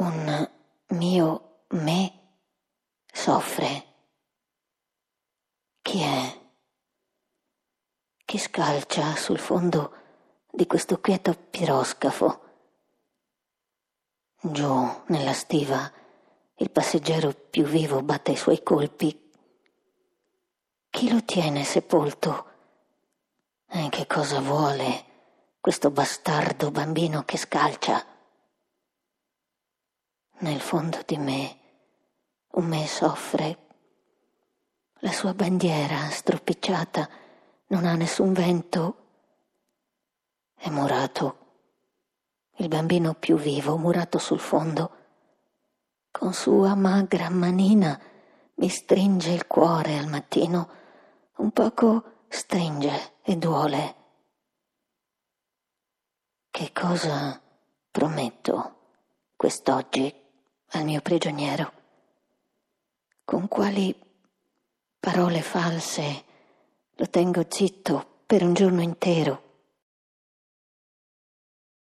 un mio me soffre. Chi è? Chi scalcia sul fondo di questo quieto piroscafo? Giù nella stiva il passeggero più vivo batte i suoi colpi. Chi lo tiene sepolto? E che cosa vuole questo bastardo bambino che scalcia? Nel fondo di me un me soffre. La sua bandiera stropicciata non ha nessun vento. È murato. Il bambino più vivo, murato sul fondo. Con sua magra manina mi stringe il cuore al mattino. Un poco stringe e duole. Che cosa prometto quest'oggi al mio prigioniero? Con quali parole false lo tengo zitto per un giorno intero?